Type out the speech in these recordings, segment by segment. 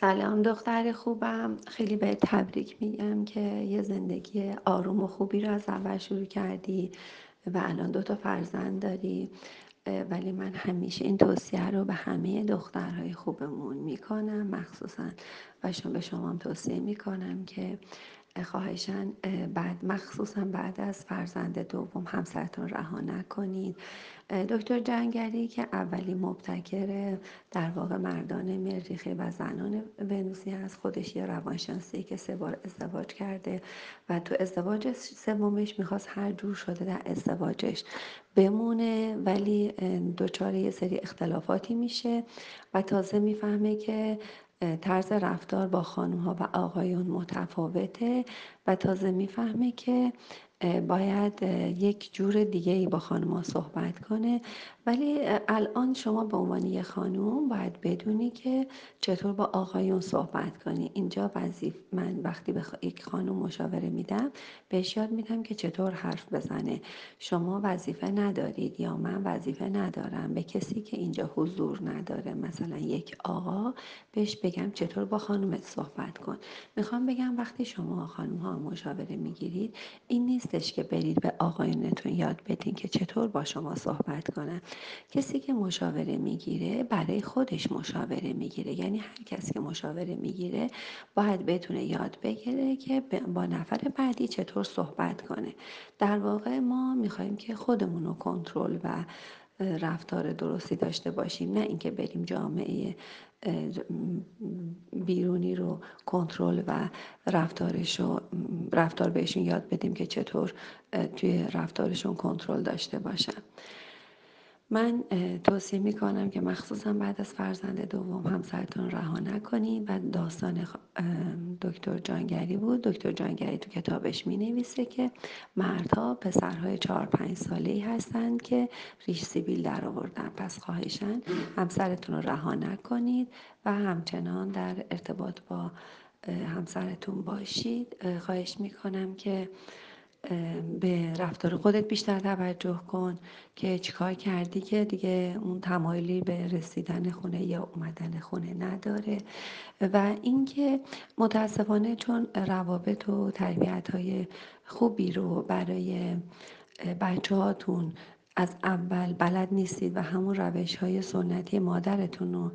سلام دختر خوبم. خیلی به تبریک میگم که یه زندگی آروم و خوبی رو از اول شروع کردی و الان دو تا فرزند داری. ولی من همیشه این توصیه رو به همه دخترهای خوبمون می‌کنم مخصوصا و به شما هم توصیه می‌کنم که خواهشن بعد مخصوصا بعد از فرزند دوم همسرتون رها نکنید. دکتر جنگلی که اولی مبتکر در واقع مردان مریخی و زنان ونوسی هست خودش یه روانشناسی که سه بار ازدواج کرده و تو ازدواج سومش می‌خواست هر جور شده در ازدواجش بمونه ولی دچار یه سری اختلافاتی میشه و تازه می‌فهمه که طرز رفتار با خانم ها و آقایون متفاوته و تازه می‌فهمه که باید یک جور دیگه ای با خانوما صحبت کنه ولی الان شما به عنوان یه خانوم باید بدونی که چطور با آقایون صحبت کنی. اینجا وظیف من وقتی به یک خانوم مشاوره میدم بهش یاد میدم که چطور حرف بزنه. شما وظیفه ندارید یا من وظیفه ندارم. به کسی که اینجا حضور نداره مثلا یک آقا بهش بگم چطور با خانومت صحبت کن. می‌خوام بگم وقتی شما خانوم ها مشاوره می‌گیرید این نیستش که برید به آقایونتون یاد بدین که چطور با شما صحبت کنن. کسی که مشاوره می‌گیره برای خودش مشاوره می‌گیره. یعنی هر کسی که مشاوره می‌گیره باید بتونه یاد بگیره که با نفر بعدی چطور صحبت کنه. در واقع ما می‌خوایم که خودمون رو کنترل و رفتار درستی داشته باشیم. نه اینکه بریم جامعه بیرونی رو کنترل و رفتارش رو رفتار بهشون یاد بدیم که چطور توی رفتارشون کنترل داشته باشن. من توصیه می‌کنم که مخصوصا بعد از فرزند دوم همسرتون رها نکنید و داستان دکتر جانگری بود. دکتر جانگری تو کتابش می نویسه که مردها پسرهای چهار پنج ساله ای هستند که ریش سیبیل در آوردن. پس خواهشن همسرتون رو رها نکنید و همچنان در ارتباط با همسرتون باشید. خواهش می‌کنم که به رفتار خودت بیشتر توجه کن که چیکار کردی که دیگه اون تمایلی به رسیدن خونه یا اومدن خونه نداره. و اینکه متاسفانه چون روابط و تربیت های خوبی رو برای بچه هاتون از اول بلد نیستید و همون روش های سنتی مادرتون رو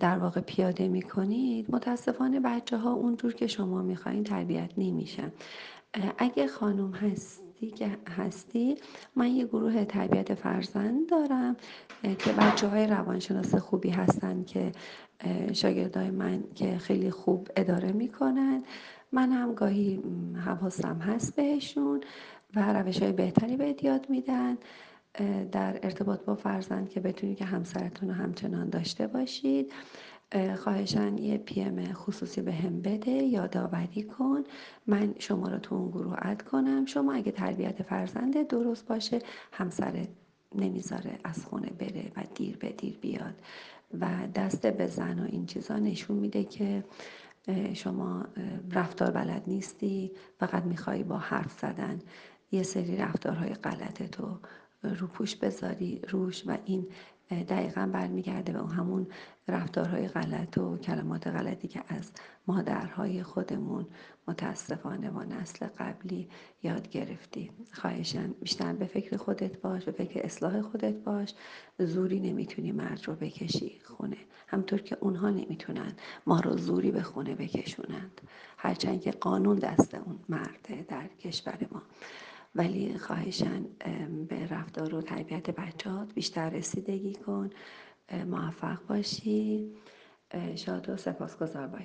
در واقع پیاده می کنید متاسفانه بچه ها اونجور که شما می‌خواین تربیت نمیشن. اگه خانم هستی که هستی من یه گروه تربیت فرزند دارم که بچه های روانشناس خوبی هستن که شاگردای من که خیلی خوب اداره می‌کنن. من هم گاهی حواسم هست بهشون و روش های بهتری به یاد میدن. در ارتباط با فرزند که بتونید که همسرتون رو همچنان داشته باشید خواهشن یه پیم خصوصی به هم بده یادآوری کن. من شما رو تو اون گروه اد کنم. شما اگه تربیت فرزند درست باشه همسرت نمی‌ذاره از خونه بره و دیر به دیر بیاد. و دست به زن و این چیزا نشون میده که شما رفتار بلد نیستی. فقط می‌خوای با حرف زدن. یه سری رفتارهای غلط تو رو پوش بذاری روش و این دقیقا برمیگرده به همون رفتارهای غلط و کلمات غلطی که از مادرهای خودمون متاسفانه با نسل قبلی یاد گرفتی. خواهشن بیشتر به فکر خودت باش به فکر اصلاح خودت باش. زوری نمی‌تونی مرد رو بکشی خونه. همطور که اونها نمی‌تونن ما رو زوری به خونه بکشونند. هرچند که قانون دست اون مرده در کشور ما. ولی خواهشن به رفتار و تربیت بچهات بیشتر رسیدگی کن موفق باشی شاد و سپاسگزار باشی.